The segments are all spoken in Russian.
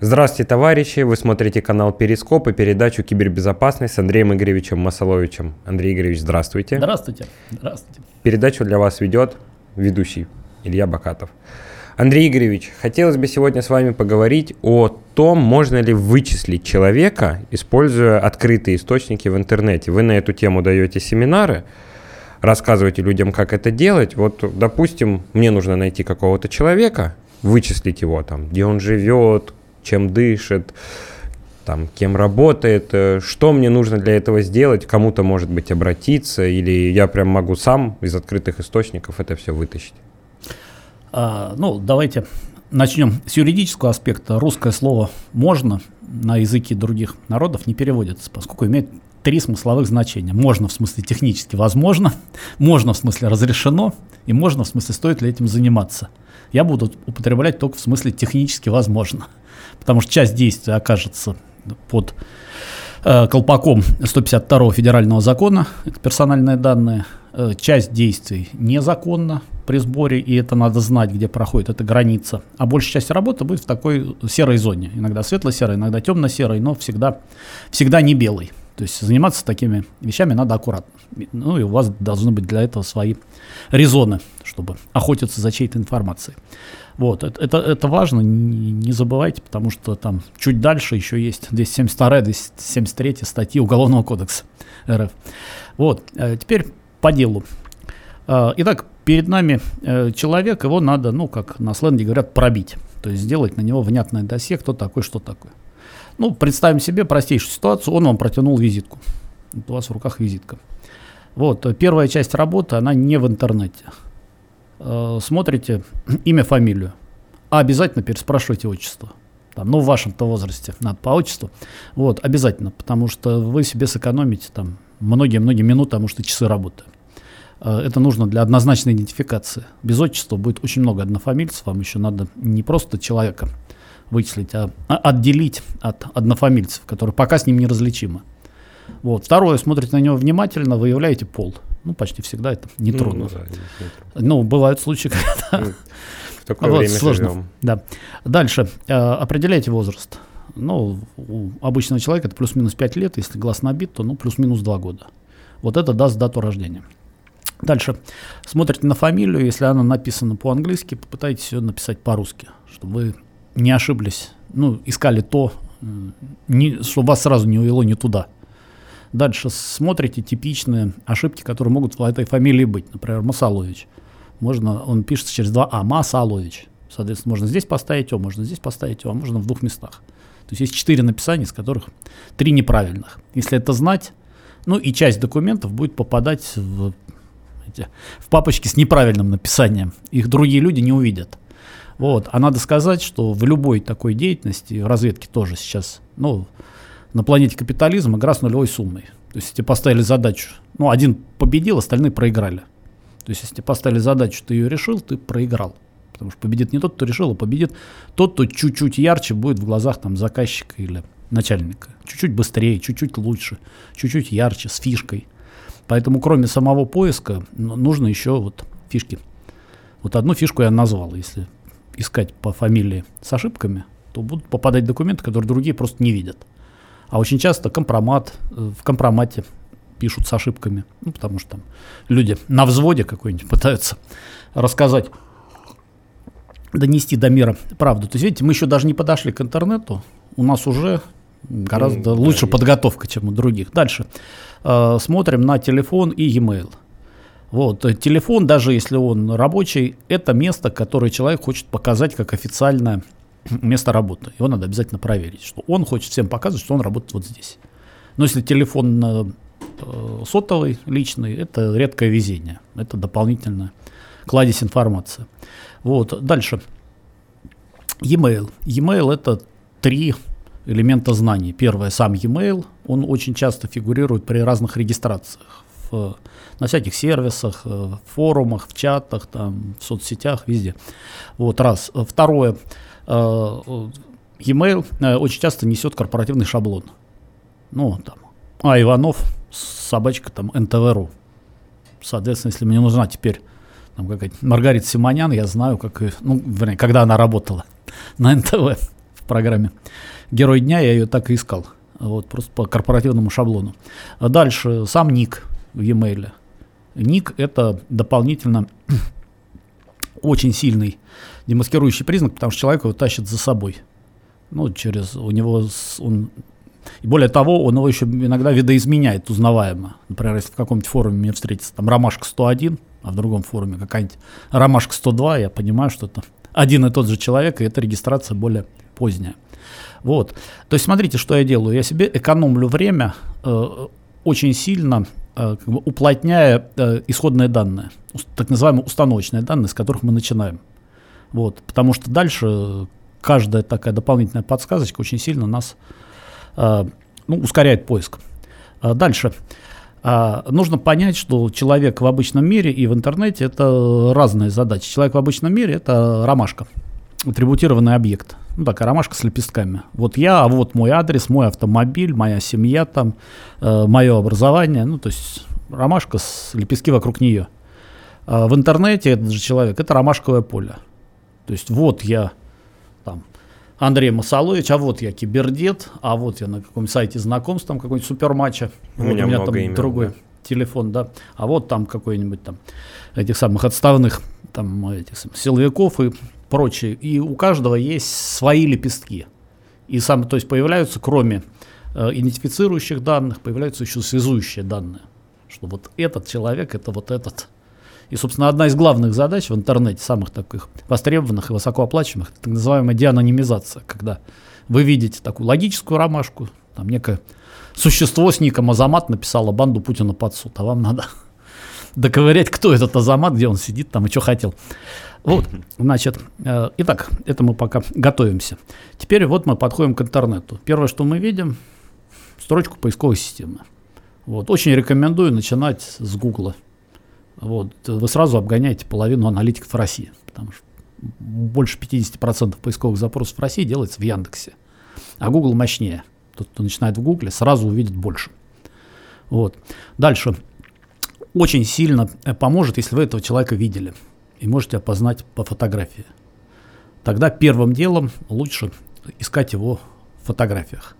Здравствуйте, товарищи! Вы смотрите канал Перископ и передачу «Кибербезопасность» с Андреем Игоревичем Масоловичем. Андрей Игоревич, здравствуйте. Здравствуйте. Здравствуйте. Передачу для вас ведет ведущий Илья Бакатов. Андрей Игоревич, хотелось бы сегодня с вами поговорить о том, можно ли вычислить человека, используя открытые источники в интернете. Вы на эту тему даете семинары, рассказываете людям, как это делать. Вот, допустим, мне нужно найти какого-то человека, вычислить его, там, где он живет, чем дышит, там, кем работает, э, что мне нужно для этого сделать, кому-то, может быть, обратиться, или я прям могу сам из открытых источников это все вытащить? А, ну, давайте начнем с юридического аспекта. Русское слово «можно» на языке других народов не переводится, поскольку имеет три смысловых значения. Можно в смысле технически возможно, можно в смысле разрешено, и можно в смысле стоит ли этим заниматься. Я буду употреблять только в смысле технически возможно потому что часть действия окажется под э, колпаком 152 федерального закона, это персональные данные, э, часть действий незаконна при сборе, и это надо знать, где проходит эта граница. А большая часть работы будет в такой серой зоне, иногда светло-серой, иногда темно-серой, но всегда, всегда не белой. То есть заниматься такими вещами надо аккуратно. Ну и у вас должны быть для этого свои резоны, чтобы охотиться за чьей-то информацией. Вот, это, это, это важно, не, не забывайте, потому что там чуть дальше еще есть 272 273 статьи Уголовного кодекса РФ. Вот, э, теперь по делу. Э, итак, перед нами э, человек, его надо, ну, как на сленге говорят, пробить. То есть сделать на него внятное досье, кто такой, что такое. Ну, представим себе простейшую ситуацию, он вам протянул визитку. Вот у вас в руках визитка. Вот, первая часть работы, она не в интернете. Э, смотрите имя, фамилию, а обязательно переспрашивайте отчество. Там, ну, в вашем-то возрасте надо по отчеству. Вот, обязательно, потому что вы себе сэкономите там многие-многие минуты, а может и часы работы. Э, это нужно для однозначной идентификации. Без отчества будет очень много однофамильцев, вам еще надо не просто человека вычислить, а отделить от однофамильцев, которые пока с ним неразличимы. Вот. Второе, смотрите на него внимательно, выявляете пол. Ну, почти всегда это нетрудно. Ну, ну, да, ну бывают случаи, когда... Ну, в такое вот, время сложно. Живем. Да. Дальше. Э, определяйте возраст. Ну, у обычного человека это плюс-минус 5 лет, если глаз набит, то ну, плюс-минус 2 года. Вот это даст дату рождения. Дальше. Смотрите на фамилию, если она написана по-английски, попытайтесь ее написать по-русски, чтобы вы не ошиблись, ну, искали то, не, чтобы вас сразу не увело не туда. Дальше смотрите типичные ошибки, которые могут в этой фамилии быть. Например, Масалович. Можно, он пишется через два А, Масалович. Соответственно, можно здесь поставить О, можно здесь поставить О, а можно в двух местах. То есть есть четыре написания, из которых три неправильных. Если это знать, ну и часть документов будет попадать в, эти, в папочки с неправильным написанием. Их другие люди не увидят. Вот. А надо сказать, что в любой такой деятельности, в разведке тоже сейчас, ну, на планете капитализм игра с нулевой суммой. То есть, если поставили задачу, ну, один победил, остальные проиграли. То есть, если тебе поставили задачу, ты ее решил, ты проиграл. Потому что победит не тот, кто решил, а победит тот, кто чуть-чуть ярче будет в глазах там, заказчика или начальника. Чуть-чуть быстрее, чуть-чуть лучше, чуть-чуть ярче, с фишкой. Поэтому, кроме самого поиска, нужно еще вот фишки. Вот одну фишку я назвал. Если искать по фамилии с ошибками, то будут попадать документы, которые другие просто не видят. А очень часто компромат, э, в компромате пишут с ошибками, ну, потому что там люди на взводе какой-нибудь пытаются рассказать, донести до мира правду. То есть, видите, мы еще даже не подошли к интернету, у нас уже гораздо mm, лучше да, подготовка, чем у других. Дальше э, смотрим на телефон и e-mail. Вот, э, телефон, даже если он рабочий, это место, которое человек хочет показать как официальное место работы. Его надо обязательно проверить, что он хочет всем показывать, что он работает вот здесь. Но если телефон э, сотовый, личный, это редкое везение. Это дополнительная кладезь информации. Вот, дальше. E-mail. E-mail это три элемента знаний. Первое, сам e-mail. Он очень часто фигурирует при разных регистрациях. В, на всяких сервисах, э, в форумах, в чатах, там, в соцсетях, везде. Вот, раз. Второе, e-mail э, очень часто несет корпоративный шаблон. Ну, там, а Иванов, собачка там НТВ.ру. Соответственно, если мне нужна теперь там какая-то Маргарита Симонян, я знаю, как, ну, вернее, когда она работала на НТВ программе «Герой дня», я ее так и искал. Вот, просто по корпоративному шаблону. Дальше сам ник в e-mail. Ник – это дополнительно очень сильный демаскирующий признак, потому что человек его тащит за собой. Ну, через у него он и более того, он его еще иногда видоизменяет узнаваемо. Например, если в каком-нибудь форуме мне встретится там ромашка 101, а в другом форуме какая-нибудь ромашка 102, я понимаю, что это один и тот же человек, и эта регистрация более поздняя. Вот. То есть смотрите, что я делаю. Я себе экономлю время э, очень сильно, э, как бы уплотняя э, исходные данные, так называемые установочные данные, с которых мы начинаем. Вот. Потому что дальше каждая такая дополнительная подсказочка очень сильно нас э, ну, ускоряет поиск. Э, дальше. А, нужно понять, что человек в обычном мире и в интернете это разные задачи. Человек в обычном мире это ромашка, атрибутированный объект. Ну, такая ромашка с лепестками. Вот я, а вот мой адрес, мой автомобиль, моя семья там, э, мое образование. Ну, то есть ромашка с лепестки вокруг нее. А в интернете этот же человек, это ромашковое поле. То есть вот я там Андрей Масалович, а вот я кибердет, а вот я на каком сайте знакомств, там какой-нибудь суперматча, У вот меня у меня там имен, другой да. телефон, да, а вот там какой-нибудь там этих самых отставных там этих самых силовиков и прочее. И у каждого есть свои лепестки. И сам, то есть появляются, кроме э, идентифицирующих данных, появляются еще связующие данные. Что вот этот человек, это вот этот. И, собственно, одна из главных задач в интернете, самых таких востребованных и высокооплачиваемых, это так называемая деанонимизация, когда вы видите такую логическую ромашку, там некое существо с ником Азамат написало банду Путина под суд, а вам надо доковырять, кто этот Азамат, где он сидит там и что хотел. Вот, значит, э, итак, это мы пока готовимся. Теперь вот мы подходим к интернету. Первое, что мы видим, строчку поисковой системы. Вот, очень рекомендую начинать с Гугла. Вот, вы сразу обгоняете половину аналитиков России, потому что больше 50% поисковых запросов в России делается в Яндексе. А Google мощнее. Тот, кто начинает в Гугле, сразу увидит больше. Вот. Дальше. Очень сильно э, поможет, если вы этого человека видели и можете опознать по фотографии. Тогда первым делом лучше искать его в фотографиях.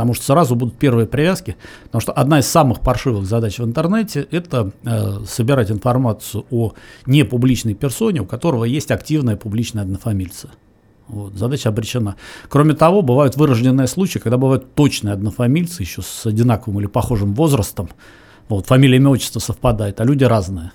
Потому что сразу будут первые привязки. Потому что одна из самых паршивых задач в интернете – это э, собирать информацию о непубличной персоне, у которого есть активная публичная однофамильца. Вот, задача обречена. Кроме того, бывают вырожденные случаи, когда бывают точные однофамильцы, еще с одинаковым или похожим возрастом. Вот, фамилия, имя, отчество совпадает, а люди разные.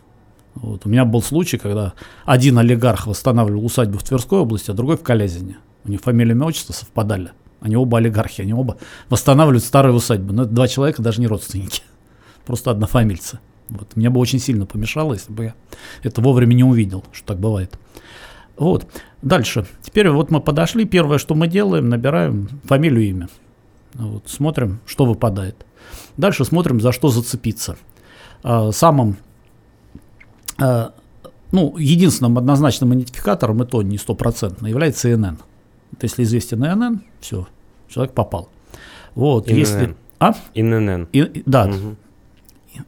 Вот, у меня был случай, когда один олигарх восстанавливал усадьбу в Тверской области, а другой в Калязине. У них фамилия, имя, отчество совпадали. Они оба олигархи, они оба восстанавливают старые усадьбы. Но это два человека, даже не родственники. Просто однофамильцы. Вот. Меня бы очень сильно помешало, если бы я это вовремя не увидел, что так бывает. Вот. Дальше. Теперь вот мы подошли. Первое, что мы делаем, набираем фамилию, имя. Вот. Смотрим, что выпадает. Дальше смотрим, за что зацепиться. А, самым, а, ну, единственным однозначным идентификатором, и то не стопроцентно, является ИНН. Вот если известен ИНН, все, человек попал. Вот, ИНН. если... А? ИНН. И- и- да, Мгм.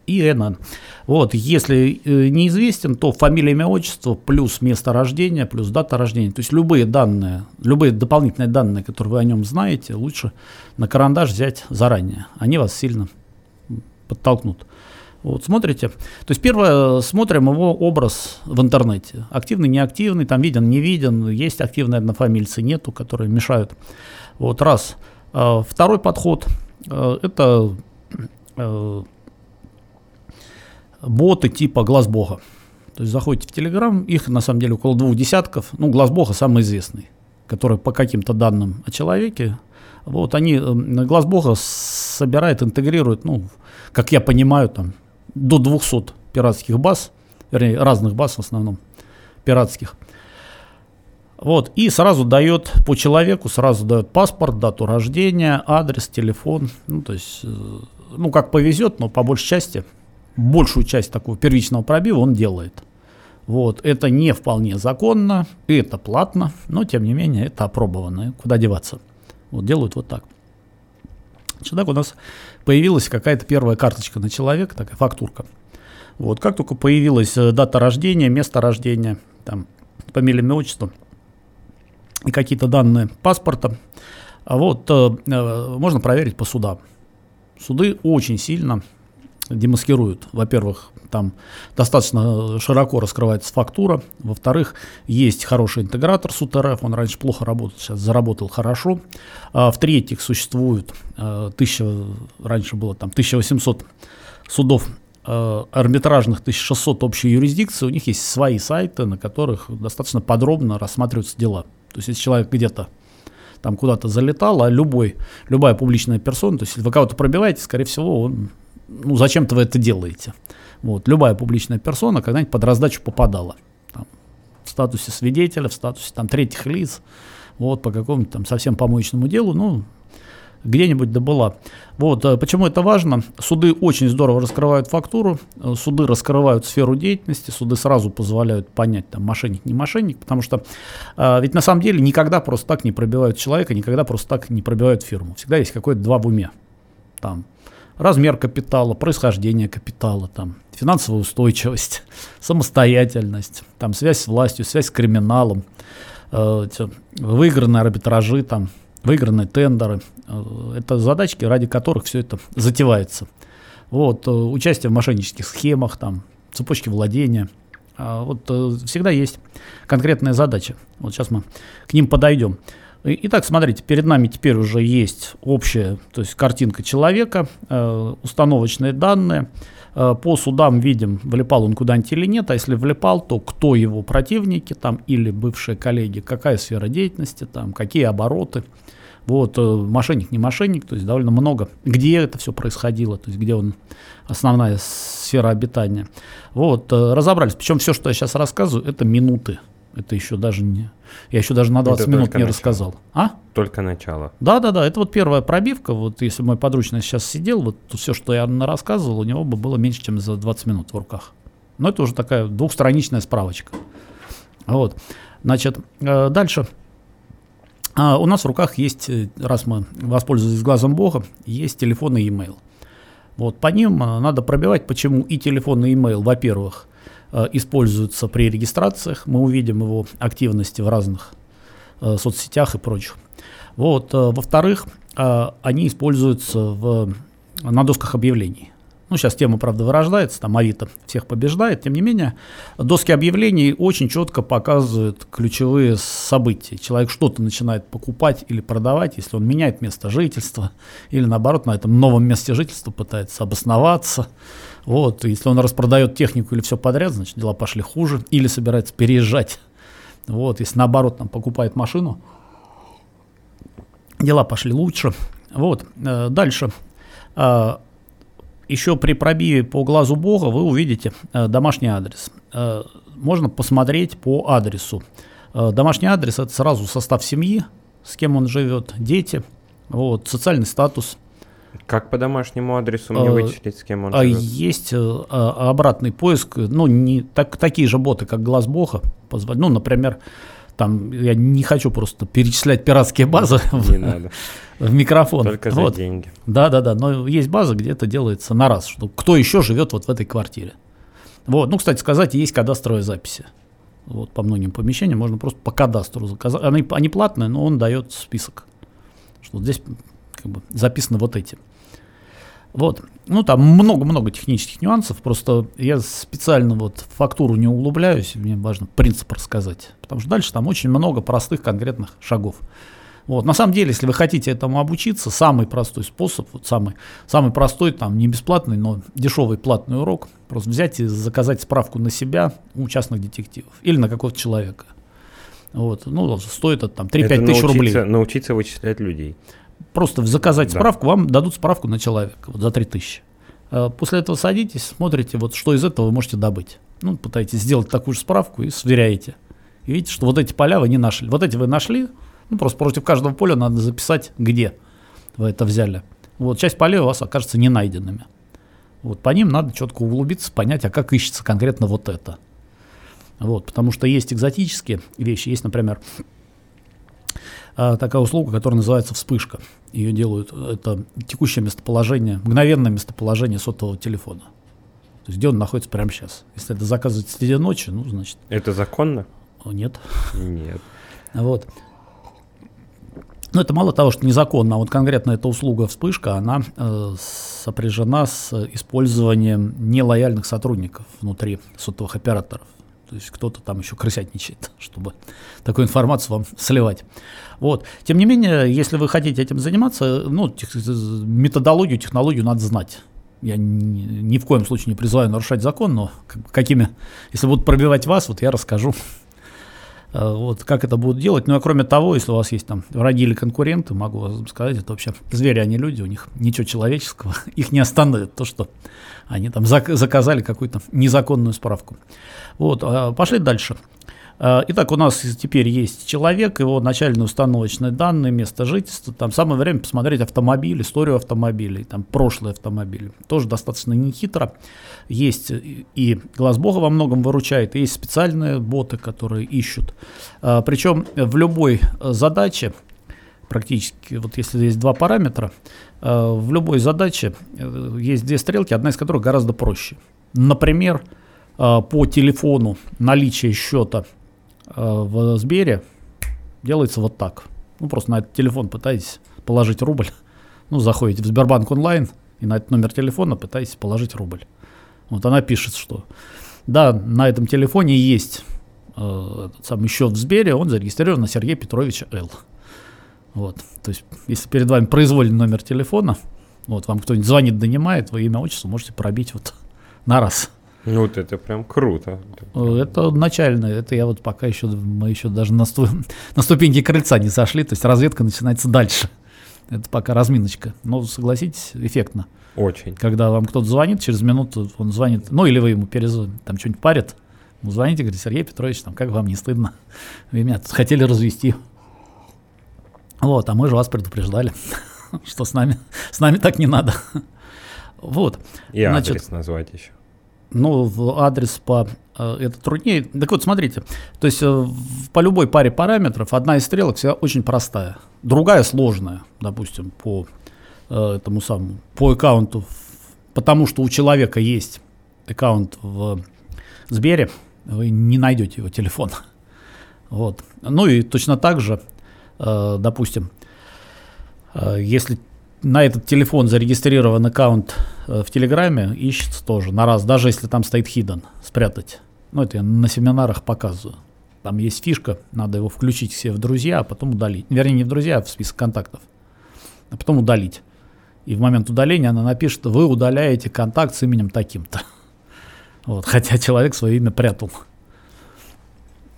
ИНН. Вот, если э, неизвестен, то фамилия, имя, отчество, плюс место рождения, плюс дата рождения. То есть любые данные, любые дополнительные данные, которые вы о нем знаете, лучше на карандаш взять заранее. Они вас сильно подтолкнут. Вот, смотрите. То есть первое, смотрим его образ в интернете. Активный, неактивный, там виден, не виден. Есть активные однофамильцы, нету, которые мешают. Вот раз. А, Второй подход э, – это э, боты типа Глаз Бога. То есть заходите в Телеграм, их на самом деле около двух десятков. Ну, Глаз Бога самый известный, который по каким-то данным о человеке. Вот они, э, Глаз Бога собирает, интегрирует, ну, как я понимаю, там до 200 пиратских баз, вернее, разных баз в основном, пиратских. Вот, и сразу дает по человеку, сразу дает паспорт, дату рождения, адрес, телефон. Ну, то есть, э, ну, как повезет, но по большей части, большую часть такого первичного пробива он делает. Вот, это не вполне законно, это платно, но тем не менее это опробовано. Куда деваться? Вот делают вот так. Человек у нас появилась какая-то первая карточка на человека, такая фактурка. Вот, как только появилась э, дата рождения, место рождения, там, фамилия, имя, отчество, и какие-то данные паспорта. А вот э, э, можно проверить по судам. Суды очень сильно демаскируют. Во-первых, там достаточно широко раскрывается фактура. Во-вторых, есть хороший интегратор с УТРФ, он раньше плохо работал, сейчас заработал хорошо. А в-третьих, существует э, тысяча, раньше было там 1800 судов э, арбитражных 1600 общей юрисдикции, у них есть свои сайты, на которых достаточно подробно рассматриваются дела. То есть, если человек где-то там куда-то залетал, а любой, любая публичная персона, то есть, если вы кого-то пробиваете, скорее всего, он, ну, зачем-то вы это делаете. Вот, любая публичная персона когда-нибудь под раздачу попадала. Там, в статусе свидетеля, в статусе там, третьих лиц, вот, по какому-то там совсем помоечному делу, ну, где-нибудь добыла. Вот, э, почему это важно? Суды очень здорово раскрывают фактуру, э, суды раскрывают сферу деятельности, суды сразу позволяют понять, там, мошенник, не мошенник, потому что э, ведь на самом деле никогда просто так не пробивают человека, никогда просто так не пробивают фирму. Всегда есть какое-то два в уме. Там, размер капитала, происхождение капитала, там, финансовая устойчивость, самостоятельность, там, связь с властью, связь с криминалом, э, выигранные арбитражи, там, выигранные тендеры. Э, это задачки, ради которых все это затевается. Вот, э, участие в мошеннических схемах, там, цепочки владения. А вот э, всегда есть конкретная задача. Вот сейчас мы к ним подойдем. Итак, смотрите, перед нами теперь уже есть общая, то есть картинка человека, установочные данные. По судам видим, влипал он куда-нибудь или нет, а если влипал, то кто его противники там или бывшие коллеги, какая сфера деятельности, там, какие обороты. Вот, э, мошенник, не мошенник, то есть довольно много. Где это все происходило, то есть где он, основная сфера обитания. Вот, э, разобрались. Причем все, что я сейчас рассказываю, это минуты. Это еще даже не... Я еще даже на 20 это минут не начало. рассказал. А? Только начало. Да, да, да. Это вот первая пробивка. Вот если мой подручный сейчас сидел, вот все, что я рассказывал, у него бы было меньше, чем за 20 минут в руках. Но это уже такая двухстраничная справочка. Вот. Значит, э, дальше. А, у нас в руках есть, э, раз мы воспользовались глазом Бога, есть телефон и e-mail. Вот по ним э, надо пробивать, почему и телефон, и e-mail, во-первых, Э, используется при регистрациях. Мы увидим его активности в разных соцсетях и прочих. Вот. Во-вторых, они используются в, на досках объявлений. Ну, сейчас тема, правда, вырождается, там Авито всех побеждает. Тем не менее, доски объявлений очень четко показывают ключевые события. Человек что-то начинает покупать или продавать, если он меняет место жительства, или наоборот, на этом новом месте жительства пытается обосноваться, вот, если он распродает технику или все подряд, значит, дела пошли хуже. Или собирается переезжать. Вот, если наоборот там покупает машину, дела пошли лучше. Вот, э, дальше. Еще при пробиве по глазу Бога вы увидите э, домашний адрес. Э, можно посмотреть по адресу. Э, домашний адрес это сразу состав семьи, с кем он живет, дети, вот, социальный статус – как по домашнему адресу мне вычислить, с кем он живет? Есть обратный поиск, ну, не так, такие же боты, как Глаз Бога. Ну, например, там я не хочу просто перечислять пиратские базы не в, надо. в микрофон. Только за вот. деньги. Да, да, да. Но есть база, где это делается на раз, что кто еще живет вот в этой квартире. Вот. Ну, кстати сказать, есть кадастровые записи. Вот по многим помещениям можно просто по кадастру заказать. Они, они платные, но он дает список. Что здесь как бы записаны вот эти. Вот. Ну, там много-много технических нюансов, просто я специально вот в фактуру не углубляюсь, мне важно принцип рассказать, потому что дальше там очень много простых конкретных шагов. Вот. На самом деле, если вы хотите этому обучиться, самый простой способ, вот самый, самый простой, там, не бесплатный, но дешевый платный урок, просто взять и заказать справку на себя у частных детективов или на какого-то человека. Вот. Ну, стоит это там 3-5 тысяч рублей. Научиться вычислять людей. Просто заказать да. справку, вам дадут справку на человека вот за 3000. А после этого садитесь, смотрите, вот что из этого вы можете добыть. Ну, пытаетесь сделать такую же справку и сверяете. И видите, что вот эти поля вы не нашли. Вот эти вы нашли, ну, просто против каждого поля надо записать, где вы это взяли. Вот часть полей у вас окажется не найденными. Вот по ним надо четко углубиться, понять, а как ищется конкретно вот это. Вот, потому что есть экзотические вещи. Есть, например, такая услуга, которая называется вспышка. Ее делают, это текущее местоположение, мгновенное местоположение сотового телефона. То есть где он находится прямо сейчас. Если это заказывать среди ночи, ну, значит... Это законно? Нет. Нет. Вот. Но это мало того, что незаконно, а вот конкретно эта услуга вспышка, она э, сопряжена с использованием нелояльных сотрудников внутри сотовых операторов. То есть кто-то там еще крысятничает, чтобы такую информацию вам сливать. Вот. Тем не менее, если вы хотите этим заниматься, ну, тех, методологию, технологию надо знать. Я ни, ни в коем случае не призываю нарушать закон, но какими, если будут пробивать вас, вот я расскажу, э, вот как это будут делать. Ну, а кроме того, если у вас есть там враги или конкуренты, могу вам сказать, это вообще звери, они люди, у них ничего человеческого, их не остановит то, что они там заказали какую-то незаконную справку. Вот, а, пошли дальше. А, итак, у нас теперь есть человек, его начальные установочные данные, место жительства. Там самое время посмотреть автомобиль, историю автомобилей, там прошлый автомобиль. Тоже достаточно нехитро. Есть и глаз Бога во многом выручает, и есть специальные боты, которые ищут. А, Причем в любой задаче, практически, вот если есть два параметра, в любой задаче э, есть две стрелки, одна из которых гораздо проще. Например, Э, по телефону наличие счета э, в Сбере делается вот так. Ну, просто на этот телефон пытаетесь положить рубль. Ну, заходите в Сбербанк онлайн и на этот номер телефона пытаетесь положить рубль. Вот она пишет, что да, на этом телефоне есть э, самый счет в Сбере, он зарегистрирован на Сергея Петровича Л. Вот, то есть, если перед вами произвольный номер телефона, вот, вам кто-нибудь звонит, донимает, вы имя, отчество можете пробить вот на раз. Ну вот это прям круто. Это начальное, это я вот пока еще, мы еще даже на, сту, на ступеньки крыльца не сошли, то есть разведка начинается дальше. Это пока разминочка. Но согласитесь, эффектно. Очень. Когда вам кто-то звонит, через минуту он звонит, ну или вы ему перезвоните, там что-нибудь парит, ну, звоните, говорит, Сергей Петрович, там, как вам не стыдно? Вы меня тут хотели развести. Вот, а мы же вас предупреждали, что с нами, с нами так не надо. Вот. И Значит, адрес назвать еще ну, в адрес по э, это труднее. Так вот, смотрите, то есть э, по любой паре параметров одна из стрелок всегда очень простая, другая сложная, допустим, по э, этому самому, по аккаунту, потому что у человека есть аккаунт в Сбере, вы не найдете его телефон. Вот. Ну и точно так же, допустим, если на этот телефон зарегистрирован аккаунт в Телеграме, ищется тоже на раз, даже если там стоит hidden, спрятать. Ну, это я на семинарах показываю. Там есть фишка, надо его включить все в друзья, а потом удалить. Вернее, не в друзья, а в список контактов. А потом удалить. И в момент удаления она напишет, вы удаляете контакт с именем таким-то. Вот, хотя человек свое имя прятал.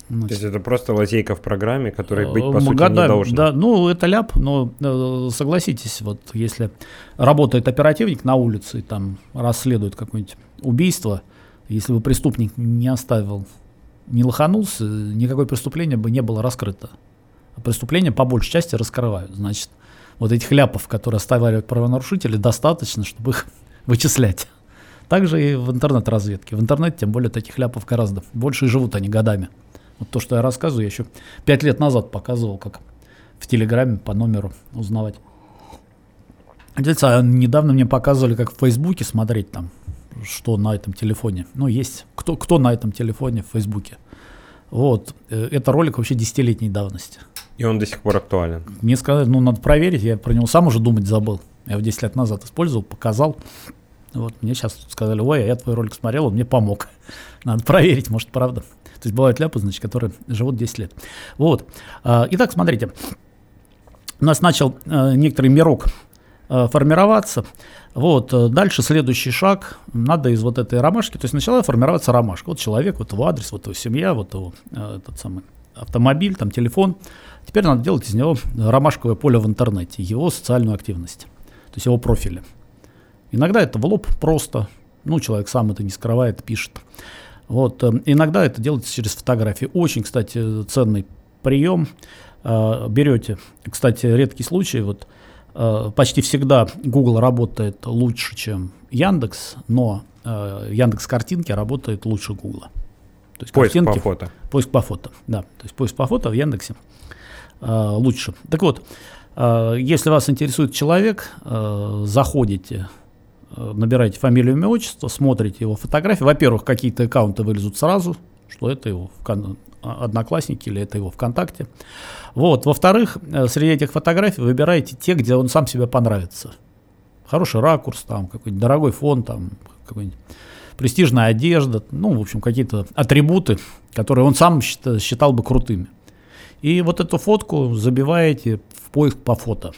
Значит, То есть это просто лазейка в программе, которая быть по сути годами, не должна. Да, ну это ляп, но э, согласитесь, вот если работает оперативник на улице и там расследует какое-нибудь убийство, если бы преступник не оставил, не лоханулся, никакое преступление бы не было раскрыто. А преступления по большей части раскрывают. Значит, вот этих ляпов, которые оставляют правонарушители, достаточно, чтобы их вычислять. Также и в интернет-разведке. В интернете, тем более, таких ляпов гораздо больше и живут они годами. Вот то, что я рассказываю, я еще пять лет назад показывал, как в Телеграме по номеру узнавать. А недавно мне показывали, как в Фейсбуке смотреть там, что на этом телефоне. Ну, есть кто, кто на этом телефоне в Фейсбуке. Вот. Э, это ролик вообще десятилетней давности. И он до сих пор актуален. Мне сказали, ну, надо проверить, я про него сам уже думать забыл. Я его 10 лет назад использовал, показал. Вот, мне сейчас сказали, ой, а я твой ролик смотрел, он мне помог. Надо проверить, может, правда. То есть бывают ляпы, значит, которые живут 10 лет. Вот. А, итак, смотрите. У нас начал э, некоторый мирок э, формироваться. Вот, э, дальше следующий шаг, надо из вот этой ромашки, то есть начала формироваться ромашка. Вот человек, вот его адрес, вот его семья, вот его этот самый автомобиль, там телефон. Теперь надо делать из него ромашковое поле в интернете, его социальную активность, то есть его профили. Иногда это в лоб просто, ну, человек сам это не скрывает, пишет. Вот, э, иногда это делается через фотографии. Очень, кстати, ценный прием. Э, берете, кстати, редкий случай, вот э, почти всегда Google работает лучше, чем Яндекс, но Яндекс картинки работает лучше Google. То есть поиск картинки, по фото. Поиск по фото, да. То есть поиск по фото в Яндексе лучше. Так вот, если вас интересует человек, заходите Э, набираете фамилию, имя, отчество, смотрите его фотографии. Во-первых, какие-то аккаунты вылезут сразу, что это его одноклассники или это его ВКонтакте. Вот. Во-вторых, э, среди этих фотографий выбираете те, где он сам себе понравится. Хороший ракурс, там какой-нибудь дорогой фон, там какой-нибудь престижная одежда, ну, в общем, какие-то атрибуты, которые он сам считал, считал бы крутыми. И вот эту фотку забиваете в поиск по фото,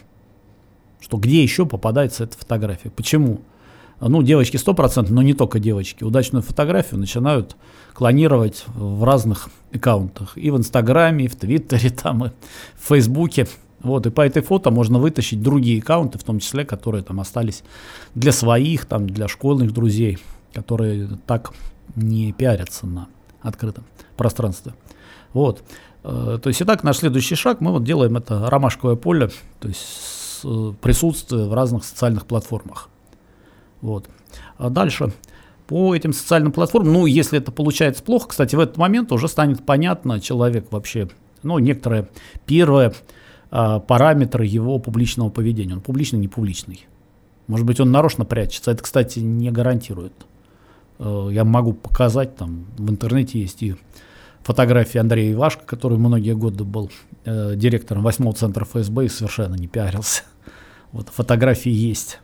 что где еще попадается эта фотография. Почему? Ну, девочки 100%, но не только девочки. Удачную фотографию начинают клонировать в разных аккаунтах. И в Инстаграме, и в Твиттере, там, и в Фейсбуке. Вот, и по этой фото можно вытащить другие аккаунты, в том числе, которые там остались для своих, там, для школьных друзей, которые так не пиарятся на открытом пространстве. Вот. Э, то есть, итак, наш следующий шаг, мы вот делаем это ромашковое поле, то есть э, присутствие в разных социальных платформах. Вот. А дальше по этим социальным платформам, ну, если это получается плохо, кстати, в этот момент уже станет понятно человек вообще, ну, некоторые первые а, параметры его публичного поведения. Он публичный, не публичный. Может быть, он нарочно прячется. Это, кстати, не гарантирует. Э, я могу показать, там в интернете есть и фотографии Андрея Ивашко, который многие годы был э, директором восьмого центра ФСБ и совершенно не пиарился. Вот фотографии есть.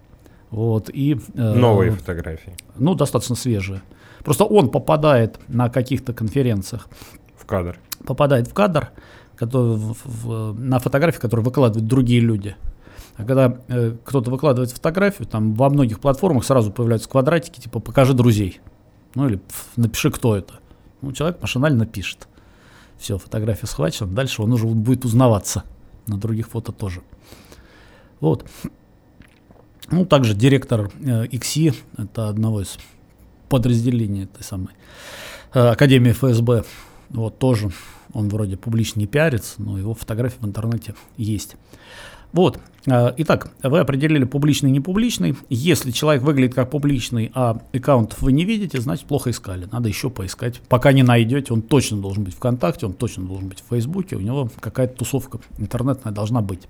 Вот, и, э, Новые фотографии. Ну, достаточно свежие. Просто он попадает на каких-то конференциях. В кадр. Попадает в кадр, который, в, в, на фотографии, которые выкладывают другие люди. А когда э, кто-то выкладывает фотографию, там во многих платформах сразу появляются квадратики, типа «покажи друзей». Ну или «напиши, кто это». Ну, человек машинально пишет. Все, фотография схвачена, дальше он уже будет узнаваться. На других фото тоже. Вот. Ну, также директор э, ИКСИ, это одного из подразделений этой самой э, Академии ФСБ, вот тоже он вроде публично не пиарится, но его фотографии в интернете есть. Вот. Э, итак, вы определили публичный и непубличный. Если человек выглядит как публичный, а аккаунтов вы не видите, значит плохо искали. Надо еще поискать. Пока не найдете, он точно должен быть ВКонтакте, он точно должен быть в Фейсбуке, у него какая-то тусовка интернетная должна быть.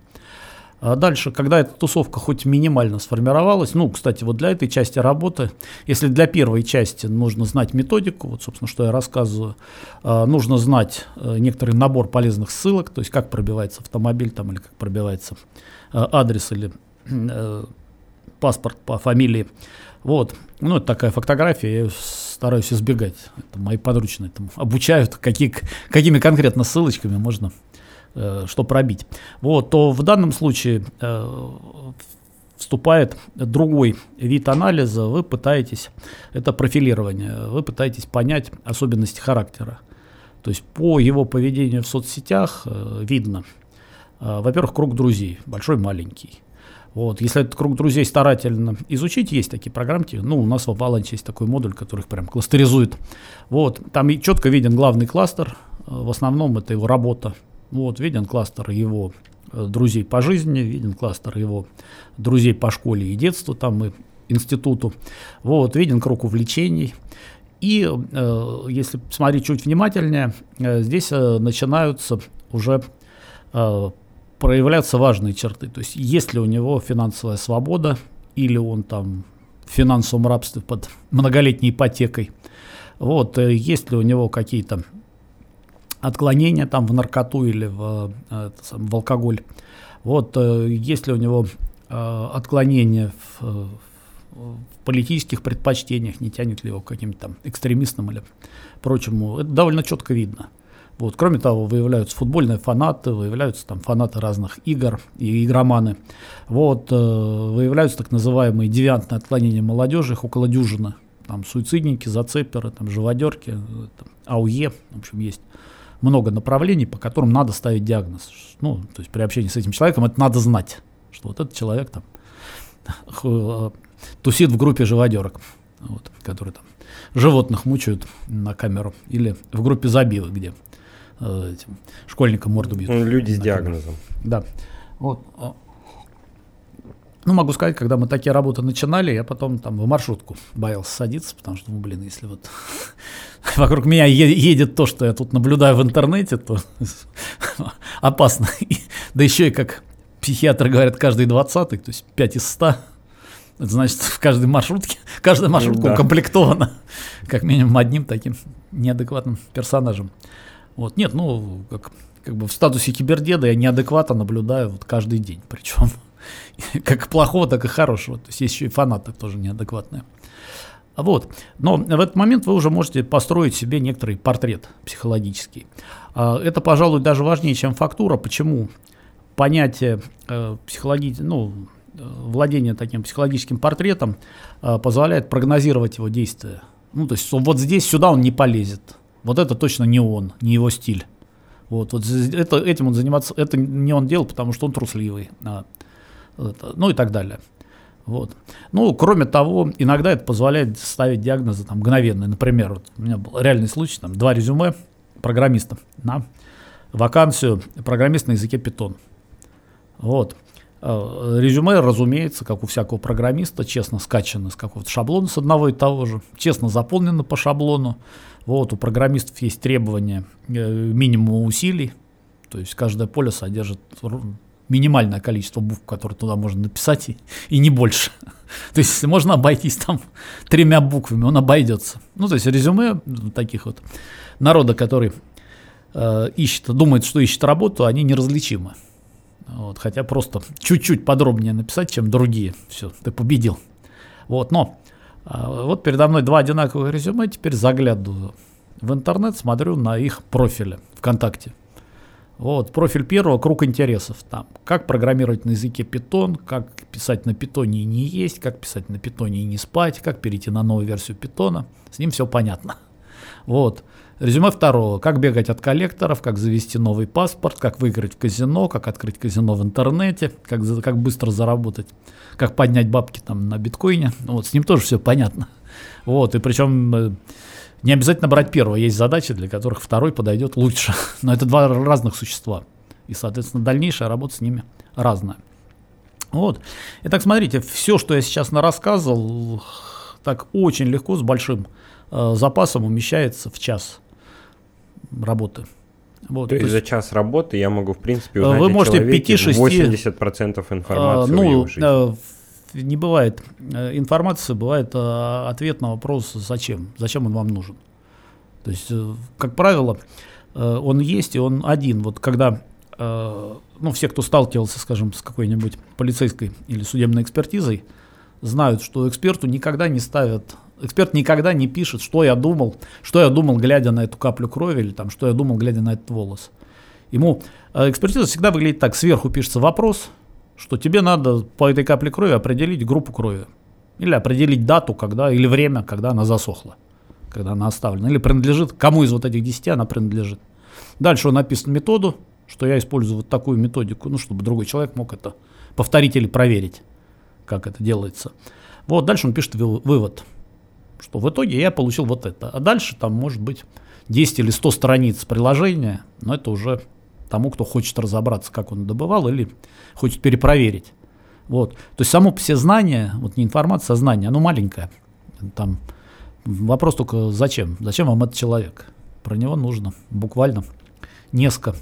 А дальше, когда эта тусовка хоть минимально сформировалась, ну, кстати, вот для этой части работы, если для первой части нужно знать методику, вот, собственно, что я рассказываю, а, нужно знать э, некоторый набор полезных ссылок, то есть как пробивается автомобиль там или как пробивается э, адрес или э, паспорт по фамилии. Вот, ну, это такая фотография, я стараюсь избегать. Это мои подручные там обучают, какие, какими конкретно ссылочками можно что пробить, вот, то в данном случае э, вступает другой вид анализа, вы пытаетесь, это профилирование, вы пытаетесь понять особенности характера. То есть по его поведению в соцсетях э, видно, во-первых, круг друзей, большой, маленький. Вот. Если этот круг друзей старательно изучить, есть такие программки. Ну, у нас в Avalanche есть такой модуль, который их прям кластеризует. Вот. Там четко виден главный кластер. В основном это его работа вот, виден кластер его э, друзей по жизни, виден кластер его друзей по школе и детству, там и институту. Вот, виден круг увлечений. И э, если смотреть чуть внимательнее, э, здесь э, начинаются уже э, проявляться важные черты. То есть есть ли у него финансовая свобода, или он там в финансовом рабстве под многолетней ипотекой. Вот, э, есть ли у него какие-то отклонения там в наркоту или в, э, в алкоголь. Вот э, если у него э, отклонение в, в политических предпочтениях, не тянет ли его к каким-то там экстремистам или прочему, это довольно четко видно. Вот. Кроме того, выявляются футбольные фанаты, выявляются там фанаты разных игр и игроманы. Вот, выявляются так называемые девиантные отклонения молодежи, их около дюжины. Там суицидники, зацеперы, там живодерки, там, АУЕ, в общем, есть много направлений, по которым надо ставить диагноз. Ну, то есть при общении с этим человеком это надо знать, что вот этот человек там э, тусит в группе живодерок, вот, которые там животных мучают на камеру, или в группе забивок, где э, этим школьникам морду бьют. Ну, люди с диагнозом. Да. Вот. Ну, могу сказать, когда мы такие работы начинали, я потом там в маршрутку боялся садиться, потому что, ну, блин, если вот вокруг меня едет то, что я тут наблюдаю в интернете, то опасно. Да еще и как психиатры говорят, каждый двадцатый, то есть 5 из 100, Это значит, в каждой маршрутке, каждая маршрутка Да. укомплектована как минимум одним таким неадекватным персонажем. Вот, нет, ну, как, как бы в статусе кибердеда я неадекватно наблюдаю вот каждый день, причем как плохого, так и хорошего. То есть есть еще и фанаты тоже неадекватные. Вот. Но в этот момент вы уже можете построить себе некоторый портрет психологический. А, Это, пожалуй, даже важнее, чем фактура. Почему? Понятие э, психологи... ну, э, владения таким психологическим портретом э, позволяет прогнозировать его действия. Ну, то есть вот здесь, сюда он не полезет. Вот это точно не он, не его стиль. Вот, вот это, этим он заниматься, это не он делал, потому что он трусливый. а, ну и так далее. Вот. Ну, кроме того, иногда это позволяет ставить диагнозы там, мгновенные. Например, вот у меня был реальный случай, там, два резюме программиста на вакансию программист на языке Python. Вот. Э, Резюме, разумеется, как у всякого программиста, честно скачано с какого-то шаблона с одного и того же, честно заполнено по шаблону. Вот, у программистов есть требования э, минимума усилий, то есть каждое поле содержит минимальное количество букв, которые туда можно написать, и, и не больше. То есть если можно обойтись там тремя буквами, он обойдется. Ну, то есть резюме таких вот народа, который э, ищет, думает, что ищет работу, они неразличимы. Вот, хотя просто чуть-чуть подробнее написать, чем другие. Все, ты победил. Вот, но а, вот передо мной два одинаковых резюме, теперь заглядываю в интернет, смотрю на их профили ВКонтакте. Вот, профиль первого, круг интересов. Там, как программировать на языке Python, как писать на питоне и не есть, как писать на питоне и не спать, как перейти на новую версию питона. С ним все понятно. Вот. Резюме второго. Как бегать от коллекторов, как завести новый паспорт, как выиграть в казино, как открыть казино в интернете, как, как быстро заработать, как поднять бабки там на биткоине. Вот, с ним тоже все понятно. Вот, и причем э, не обязательно брать первого. Есть задачи, для которых второй подойдет лучше. Но это два разных существа. И, соответственно, дальнейшая работа с ними разная. Вот. Итак, смотрите, все, что я сейчас нарассказывал, так очень легко, с большим э, запасом умещается в час работы. Вот, То есть то за есть, час работы я могу, в принципе, Э, узнать вы можете человеке 5-6 80% э, информации в ну, его жизни. э, не бывает э, информации, бывает э, ответ на вопрос «зачем?», «зачем он вам нужен?». То есть, э, как правило, он есть, и он один. Вот когда, ну, все, кто сталкивался, скажем, с какой-нибудь полицейской или судебной экспертизой, знают, что эксперту никогда не ставят, эксперт никогда не пишет, что я думал, что я думал, глядя на эту каплю крови, или там, что я думал, глядя на этот волос. Ему экспертиза всегда выглядит так, сверху пишется вопрос, что тебе надо по этой капле крови определить группу крови. Или определить дату, когда, или время, когда она засохла, когда она оставлена. Или принадлежит, кому из вот этих 10 она принадлежит. Дальше он написан методу, что я использую вот такую методику, ну, чтобы другой человек мог это повторить или проверить, как это делается. Вот, дальше он пишет вы- вывод, что в итоге я получил вот это. А дальше там может быть 10 или 100 страниц приложения, но это уже тому, кто хочет разобраться, как он добывал, или хочет перепроверить. Вот. То есть само все знание, вот не информация, а знание, оно маленькое. Там вопрос только зачем? Зачем вам этот человек? Про него нужно буквально несколько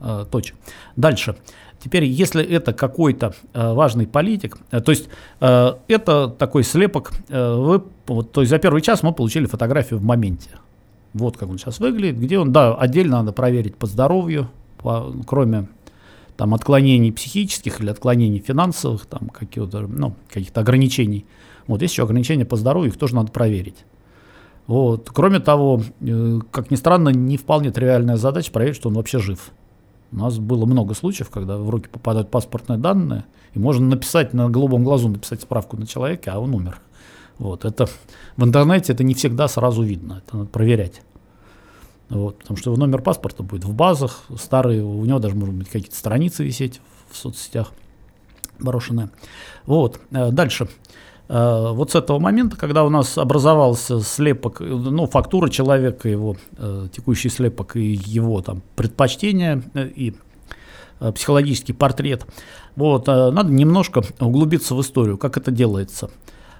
э, точек. Дальше. Теперь, если это какой-то э, важный политик, э, то есть э, это такой слепок, э, вы, вот, то есть за первый час мы получили фотографию в моменте. Вот как он сейчас выглядит, где он, да, отдельно надо проверить по здоровью, кроме там отклонений психических или отклонений финансовых, там каких-то, ну, каких-то ограничений. Вот есть еще ограничения по здоровью, их тоже надо проверить. Вот. Кроме того, э, как ни странно, не вполне тривиальная задача проверить, что он вообще жив. У нас было много случаев, когда в руки попадают паспортные данные, и можно написать на голубом глазу, написать справку на человека, а он умер. Вот. Это, в интернете это не всегда сразу видно, это надо проверять. Вот, потому что его номер паспорта будет в базах, старые, у него даже, может быть, какие-то страницы висеть в соцсетях брошенные. Вот, э, дальше. Э, Вот с этого момента, когда у нас образовался слепок, ну, фактура человека, его э, текущий слепок и его там предпочтения и психологический портрет, вот, надо немножко углубиться в историю, как это делается.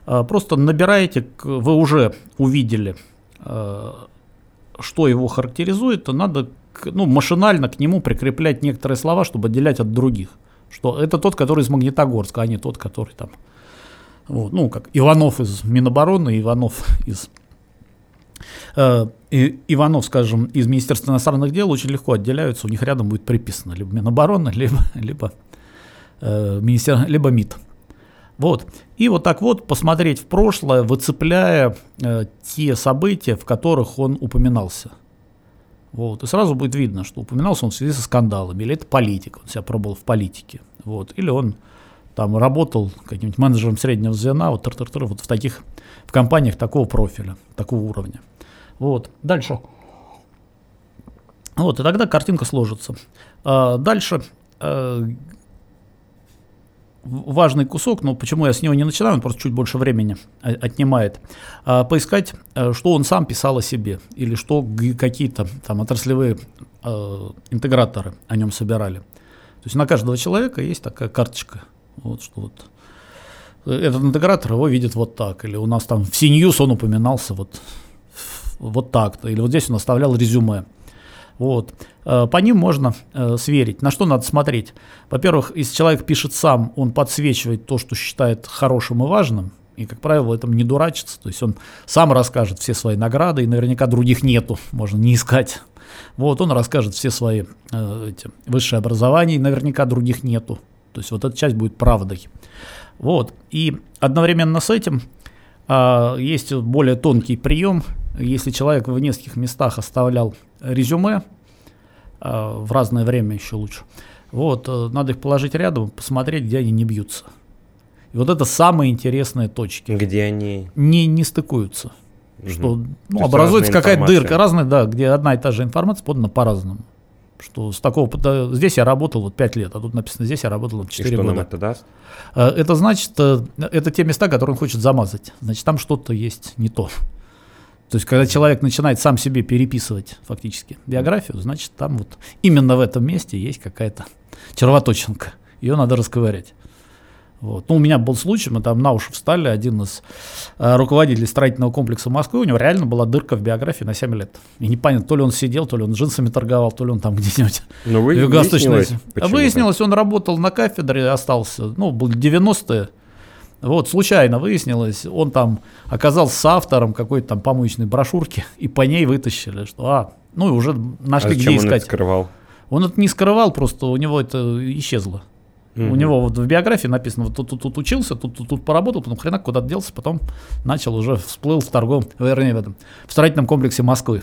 Просто набираете, вы уже увидели, что его характеризует, то надо ну, машинально к нему прикреплять некоторые слова, чтобы отделять от других. Что это тот, который из Магнитогорска, а не тот, который там Вот, ну, как Иванов из Минобороны, Иванов из э, Иванов, скажем, из Министерства иностранных дел очень легко отделяются, у них рядом будет приписано либо Минобороны, либо, либо, э, министер, либо МИД. Вот. И вот так вот посмотреть в прошлое, выцепляя э, те события, в которых он упоминался. Вот. И сразу будет видно, что упоминался он в связи со скандалами, или это политик, он себя пробовал в политике. Вот. Или он там работал каким-нибудь менеджером среднего звена, вот, тр -тр -тр, вот в таких, в компаниях такого профиля, такого уровня. Вот. Дальше. Вот, и тогда картинка сложится. А, дальше а, важный кусок, но почему я с него не начинаю, он просто чуть больше времени отнимает, а, поискать, э, что он сам писал о себе, или что какие-то там отраслевые э, интеграторы о нем собирали. То есть на каждого человека есть такая карточка, вот что вот этот интегратор его видит вот так, или у нас там в CNews он упоминался вот, вот так-то, или вот здесь он оставлял резюме. Вот. Э, по ним можно э, сверить. На что надо смотреть? Во-первых, если человек пишет сам, он подсвечивает то, что считает хорошим и важным, и, как правило, этом не дурачится. То есть он сам расскажет все свои награды, и наверняка других нету, можно не искать. Вот, он расскажет все свои э, эти, высшие образования, и наверняка других нету. То есть вот эта часть будет правдой. Вот. И одновременно с этим э, есть более тонкий прием. Если человек в нескольких местах оставлял резюме, в разное время еще лучше, вот, э, надо их положить рядом, посмотреть, где они не бьются. И вот это самые интересные точки. Где они не, не стыкуются. Угу. Что ну, образуется какая-то дырка, разная, да, где одна и та же информация подана по-разному. Что с такого здесь я работал вот 5 лет, а тут написано здесь я работал 4 и что года. нам это даст? Э, это значит, это те места, которые он хочет замазать. Значит, там что-то есть не то. То есть, когда человек начинает сам себе переписывать фактически биографию, значит, там вот именно в этом месте есть какая-то червоточинка. Ее надо расковырять. Вот. Ну, у меня был случай, мы там на уши встали, один из э, руководителей строительного комплекса Москвы, у него реально была дырка в биографии на 7 лет. И непонятно, то ли он сидел, то ли он джинсами торговал, то ли он там где-нибудь ну, вы, выяснилось, выяснилось, он работал на кафедре, остался, ну, был 90-е, вот, случайно выяснилось, он там оказался автором какой-то там помоечной брошюрки, и по ней вытащили, что, а, ну и уже нашли, а где искать. Он это скрывал? Он это не скрывал, просто у него это исчезло. Угу. У него вот в биографии написано, вот тут, тут, тут учился, тут, тут, тут поработал, потом хренак куда-то делся, потом начал уже всплыл в торговом, вернее, в этом, в строительном комплексе Москвы.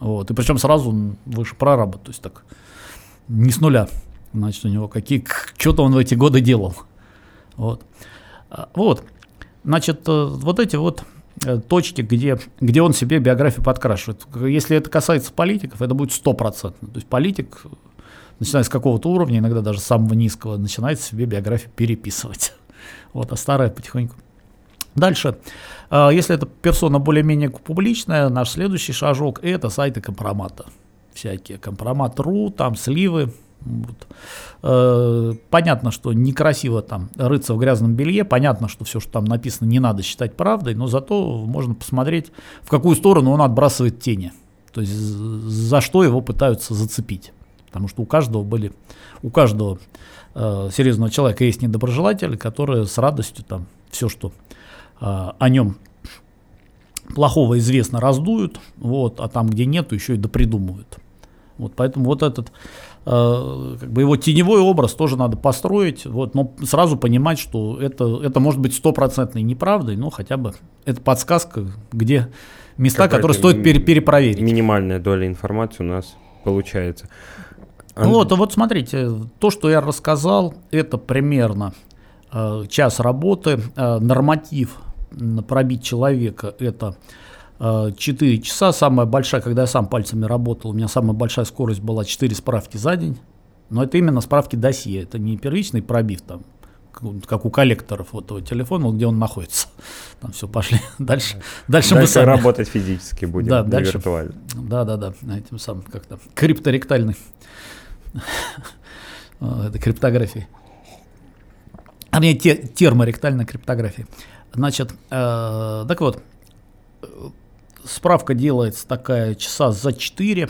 Вот, и причем сразу выше прораба, то есть так, не с нуля. Значит, у него какие, что-то он в эти годы делал. Вот. А, вот, значит, э, вот эти вот э, точки, где, где он себе биографию подкрашивает. Если это касается политиков, это будет стопроцентно. То есть политик, начиная с какого-то уровня, иногда даже самого низкого, начинает себе биографию переписывать. Вот, а старая потихоньку. Дальше, э, если эта персона более-менее публичная, наш следующий шажок – это сайты компромата. Всякие компромат.ру, там сливы, вот. Э, понятно, что некрасиво там рыться в грязном белье, понятно, что все, что там написано, не надо считать правдой, но зато можно посмотреть, в какую сторону он отбрасывает тени. То есть за что его пытаются зацепить. Потому что у каждого были, у каждого э, серьезного человека есть недоброжелатели, которые с радостью там все, что э, о нем плохого известно, раздуют, вот, а там, где нету, еще и допридумывают. Вот, поэтому вот этот как бы его теневой образ тоже надо построить, вот, но сразу понимать, что это, это может быть стопроцентной неправдой, но хотя бы это подсказка, где места, которые стоит пере перепроверить. Минимальная доля информации у нас получается. Ну вот, вот смотрите, то, что я рассказал, это примерно э, час работы, э, норматив пробить человека, это 4 часа, самая большая, когда я сам пальцами работал, у меня самая большая скорость была 4 справки за день, но это именно справки досье, это не первичный пробив там, как у коллекторов вот этого телефона, где он находится. Там все, пошли. Дальше, дальше, дальше мы сами... работать физически будем, да, дальше, виртуально. Да, да, да, этим самым как-то крипторектальный. Это криптография. А мне терморектальная криптография. Значит, э, так вот, справка делается такая часа за 4.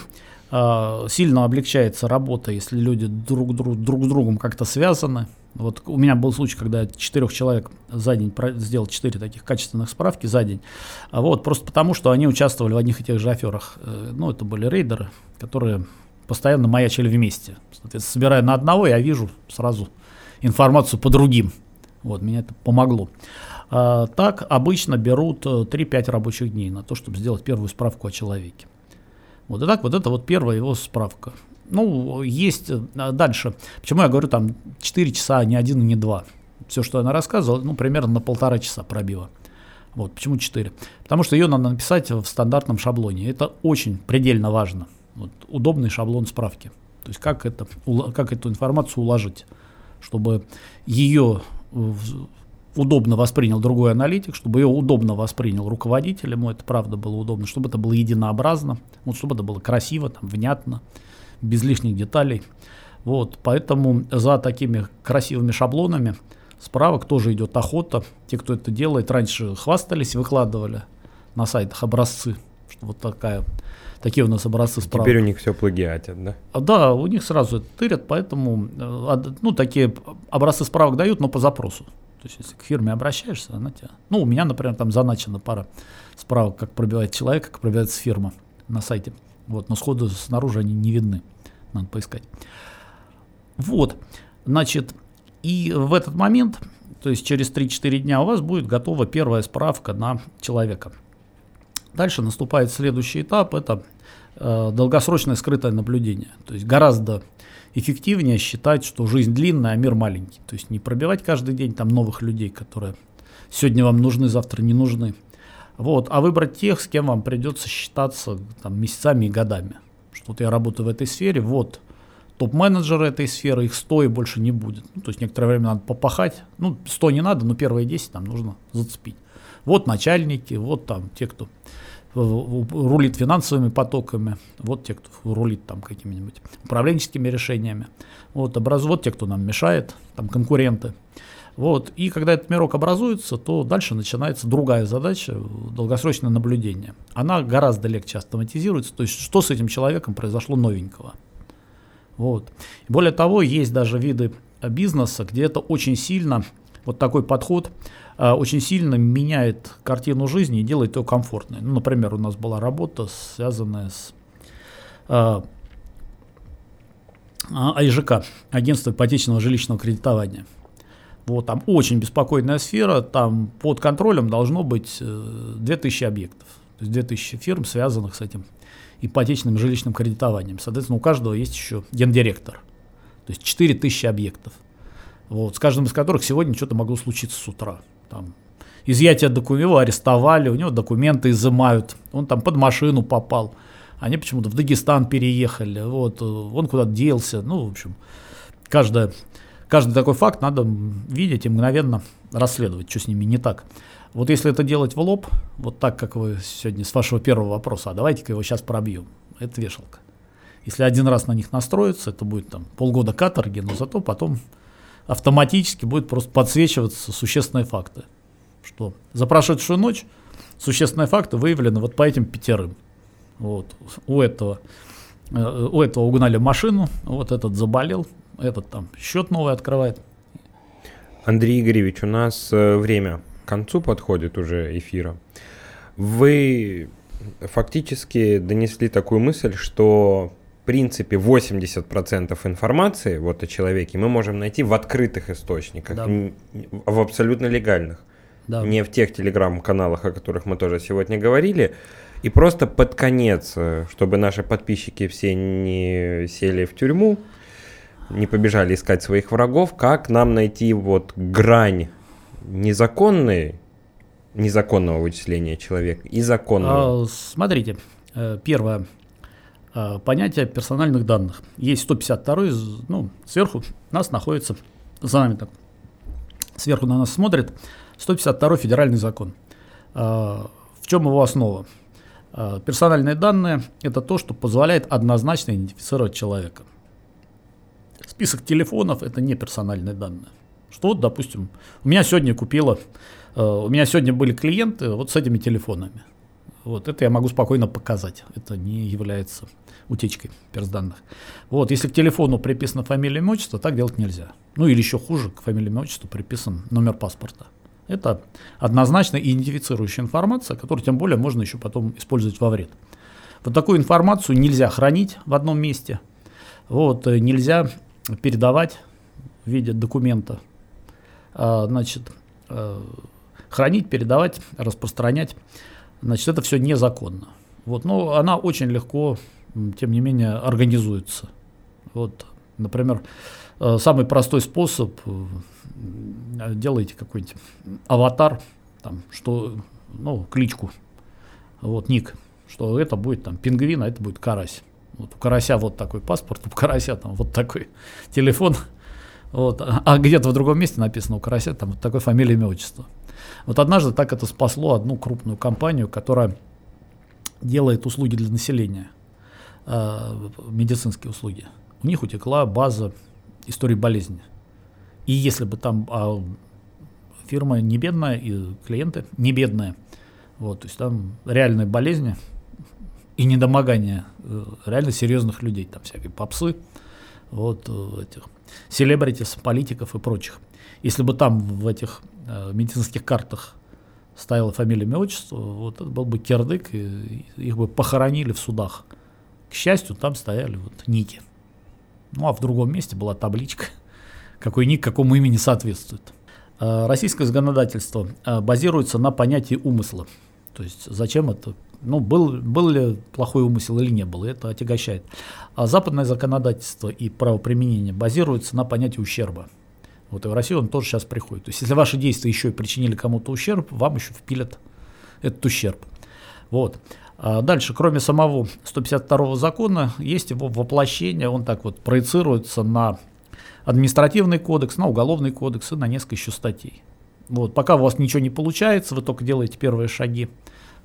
А, сильно облегчается работа, если люди друг, друг, друг с другом как-то связаны. Вот у меня был случай, когда четырех человек за день сделал четыре таких качественных справки за день. А вот просто потому, что они участвовали в одних и тех же аферах. Э, ну, это были рейдеры, которые постоянно маячили вместе. Соответственно, собирая на одного, я вижу сразу информацию по другим. Вот, меня это помогло. А, так обычно берут 3-5 э, рабочих дней на то, чтобы сделать первую справку о человеке. Вот и так вот это вот первая его справка. Ну, есть э, дальше. Почему я говорю там 4 часа, не один, не два. Все, что она рассказывала, ну, примерно на полтора часа пробила. Вот, почему 4? Потому что ее надо написать в стандартном шаблоне. Это очень предельно важно. Вот, удобный шаблон справки. То есть как, это, как эту информацию уложить, чтобы ее удобно воспринял другой аналитик, чтобы ее удобно воспринял руководитель, ему это правда было удобно, чтобы это было единообразно, вот, чтобы это было красиво, там, внятно, без лишних деталей. Вот, поэтому за такими красивыми шаблонами справок тоже идет охота. Те, кто это делает, раньше хвастались, выкладывали на сайтах образцы, что вот такая такие у нас образцы справок. Теперь у них все плагиатят, да? А, да, у них сразу это тырят, поэтому э, ну, такие образцы справок дают, но по запросу. То есть, если к фирме обращаешься, она тебя... Ну, у меня, например, там заначена пара справок, как пробивает человек, как пробивается фирма на сайте. Вот, но сходу снаружи они не видны. Надо поискать. Вот, значит, и в этот момент, то есть через 3-4 дня у вас будет готова первая справка на человека. Дальше наступает следующий этап, это э, долгосрочное скрытое наблюдение. То есть гораздо эффективнее считать, что жизнь длинная, а мир маленький. То есть не пробивать каждый день там новых людей, которые сегодня вам нужны, завтра не нужны. Вот, а выбрать тех, с кем вам придется считаться там, месяцами и годами. Что вот я работаю в этой сфере, вот топ-менеджеры этой сферы, их 100 и больше не будет. Ну, то есть некоторое время надо попахать. Ну, 100 не надо, но первые 10 там нужно зацепить. Вот начальники, вот там те, кто рулит финансовыми потоками, вот те, кто рулит там какими-нибудь управленческими решениями, вот, образ... вот те, кто нам мешает, там конкуренты. Вот. И когда этот мирок образуется, то дальше начинается другая задача – долгосрочное наблюдение. Она гораздо легче автоматизируется, то есть что с этим человеком произошло новенького. Вот. Более того, есть даже виды бизнеса, где это очень сильно, вот такой подход – очень сильно меняет картину жизни и делает ее комфортной. Ну, например, у нас была работа, связанная с э, АИЖК, агентство ипотечного жилищного кредитования. Вот, там очень беспокойная сфера, там под контролем должно быть 2000 э, объектов, то есть 2000 фирм, связанных с этим ипотечным жилищным кредитованием. Соответственно, у каждого есть еще гендиректор, то есть 4000 объектов, вот, с каждым из которых сегодня что-то могло случиться с утра там, изъятие документов, его арестовали, у него документы изымают, он там под машину попал, они почему-то в Дагестан переехали, вот, он куда-то делся, ну, в общем, каждое, каждый такой факт надо видеть и мгновенно расследовать, что с ними не так. Вот если это делать в лоб, вот так, как вы сегодня с вашего первого вопроса, а давайте-ка его сейчас пробьем, это вешалка. Если один раз на них настроиться, это будет там полгода каторги, но зато потом автоматически будет просто подсвечиваться существенные факты. Что за прошедшую ночь существенные факты выявлены вот по этим пятерым. Вот. У этого, э, у этого угнали машину, вот этот заболел, этот там счет новый открывает. Андрей Игоревич, у нас э, время к концу подходит уже эфира. Вы фактически донесли такую мысль, что принципе 80% информации вот о человеке мы можем найти в открытых источниках, да. в абсолютно легальных. Да. Не в тех телеграм-каналах, о которых мы тоже сегодня говорили. И просто под конец, э, чтобы наши подписчики все не сели в тюрьму, не побежали искать своих врагов, как нам найти вот грань незаконной, незаконного вычисления человека и законного? А, смотрите, э, первое, понятие персональных данных. Есть 152, ну, сверху нас находится, за нами так, сверху на нас смотрит 152 федеральный закон. Э, в чем его основа? Э, персональные данные – это то, что позволяет однозначно идентифицировать человека. Список телефонов – это не персональные данные. Что, допустим, у меня сегодня купила, у меня сегодня были клиенты вот с этими телефонами. Вот это я могу спокойно показать. Это не является утечкой персданных. Вот, если к телефону приписана фамилия, имя, отчество, так делать нельзя. Ну или еще хуже, к фамилии, имя, отчеству приписан номер паспорта. Это однозначно идентифицирующая информация, которую тем более можно еще потом использовать во вред. Вот такую информацию нельзя хранить в одном месте, вот, э, нельзя передавать в виде документа. А, значит, э, хранить, передавать, распространять, значит, это все незаконно. Вот, но она очень легко, тем не менее, организуется. Вот, например, э, самый простой способ делаете какой-нибудь аватар, там, что, ну, кличку, вот, ник, что это будет там пингвин, а это будет карась. Вот у карася вот такой паспорт, у карася там вот такой телефон, вот, а где-то в другом месте написано у карася там вот такой фамилия, имя, отчество. Вот однажды так это спасло одну крупную компанию, которая делает услуги для населения, э, медицинские услуги. У них утекла база истории болезни. И если бы там а, фирма не бедная и клиенты не бедные, вот, то есть там реальные болезни и недомогание э, реально серьезных людей, там всякие попсы, вот э, этих селебритис, политиков и прочих. Если бы там в этих э, медицинских картах стояла фамилия, имя, отчество, вот это был бы кирдык, и их бы похоронили в судах. К счастью, там стояли вот ники. Ну а в другом месте была табличка – какой ник какому имени соответствует. А, российское законодательство а, базируется на понятии умысла. То есть зачем это? Ну, был, был ли плохой умысел или не был, это отягощает. А западное законодательство и правоприменение базируется на понятии ущерба. Вот и в Россию он тоже сейчас приходит. То есть если ваши действия еще и причинили кому-то ущерб, вам еще впилят этот ущерб. Вот. А дальше, кроме самого 152 закона, есть его воплощение, он так вот проецируется на административный кодекс, на уголовный кодекс и на несколько еще статей. Вот, пока у вас ничего не получается, вы только делаете первые шаги.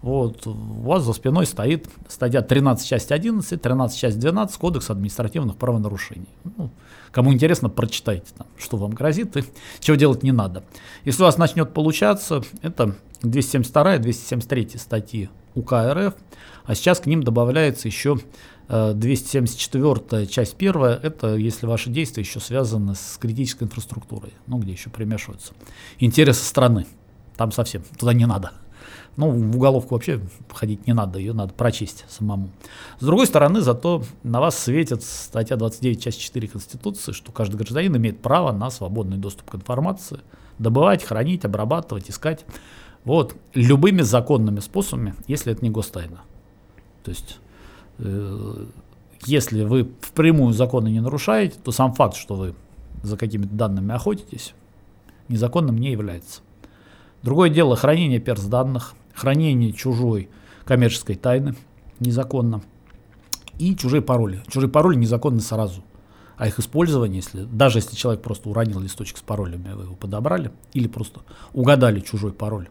Вот, у вас за спиной стоит статья 13, часть 11, 13, часть 12, Кодекс административных правонарушений. Ну, кому интересно, прочитайте, там, что вам грозит и чего делать не надо. Если у вас начнет получаться, это 272 273 статьи УК РФ, а сейчас к ним добавляется еще 274 часть первая, это если ваши действия еще связаны с критической инфраструктурой, ну где еще примешиваются интересы страны, там совсем, туда не надо. Ну, в уголовку вообще ходить не надо, ее надо прочесть самому. С другой стороны, зато на вас светит статья 29, часть 4 Конституции, что каждый гражданин имеет право на свободный доступ к информации, добывать, хранить, обрабатывать, искать. Вот, любыми законными способами, если это не гостайна. То есть Э, если вы впрямую законы не нарушаете, то сам факт, что вы за какими-то данными охотитесь, незаконным не является. Другое дело хранение перс данных, хранение чужой коммерческой тайны незаконно и чужие пароли. Чужие пароли незаконны сразу. А их использование, если, даже если человек просто уронил листочек с паролями, вы его подобрали, или просто угадали чужой пароль,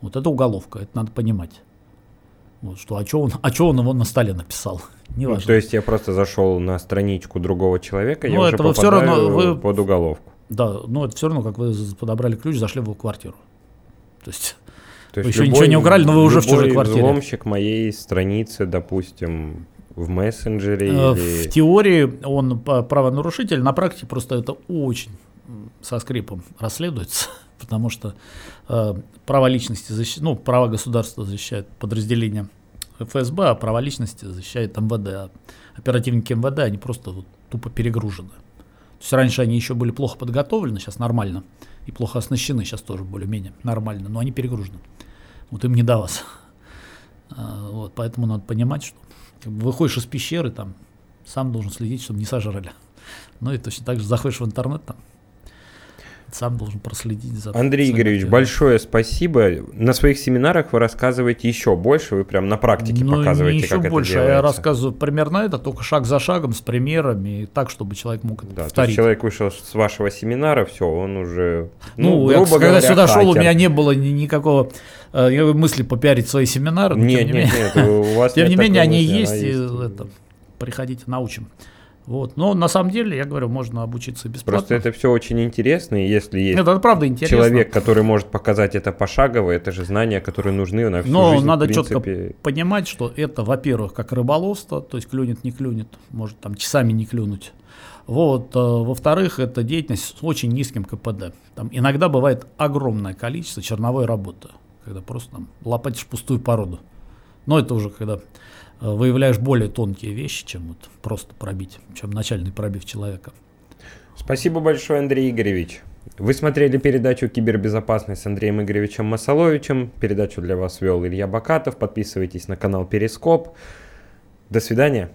вот это уголовка, это надо понимать. Вот, что, а что он, а он его на столе написал? Не Ну, то есть я просто зашел на страничку другого человека, ну, я уже попадаю все равно вы, под уголовку. Да, ну это все равно, как вы подобрали ключ, зашли в его квартиру. То есть, то есть вы еще любой, ничего не украли, но вы уже в чужой квартире. взломщик моей страницы, допустим, в мессенджере э, или... В теории он правонарушитель, на практике просто это очень со скрипом расследуется, потому что э, право личности защищает, ну, право государства защищает подразделение ФСБ, а право личности защищает МВД. А оперативники МВД, они просто вот, тупо перегружены. То есть раньше они еще были плохо подготовлены, сейчас нормально, и плохо оснащены, сейчас тоже более-менее нормально, но они перегружены. Вот им не до вас. А, вот, поэтому надо понимать, что выходишь из пещеры, там, сам должен следить, чтобы не сожрали. Ну и точно так же заходишь в интернет, там, сам должен проследить за... Андрей Игоревич, большое спасибо. На своих семинарах вы рассказываете еще больше, вы прям на практике ну, показываете, не еще как больше, это делается. я рассказываю примерно это, только шаг за шагом, с примерами, так, чтобы человек мог это да, повторить. То есть человек вышел с вашего семинара, все, он уже, ну, ну я, грубо когда говоря, сюда шел, у меня не было ни, никакого э, мысли попиарить свои семинары. Нет, нет, нет, у вас Тем не менее, они есть, и это, приходите, научим. Вот. Но на самом деле, я говорю, можно обучиться бесплатно. Просто это все очень интересно, и если есть это, это правда интересно. человек, который может показать это пошагово, это же знания, которые нужны на всю Но жизнь, надо в принципе. четко понимать, что это, во-первых, как рыболовство, то есть клюнет, не клюнет, может там часами не клюнуть. Вот, э, во-вторых, это деятельность с очень низким КПД. Там иногда бывает огромное количество черновой работы, когда просто там лопатишь пустую породу. Но это уже когда выявляешь более тонкие вещи, чем вот просто пробить, чем начальный пробив человека. Спасибо большое, Андрей Игоревич. Вы смотрели передачу «Кибербезопасность» с Андреем Игоревичем Масоловичем. Передачу для вас вел Илья Бакатов. Подписывайтесь на канал Перископ. До свидания.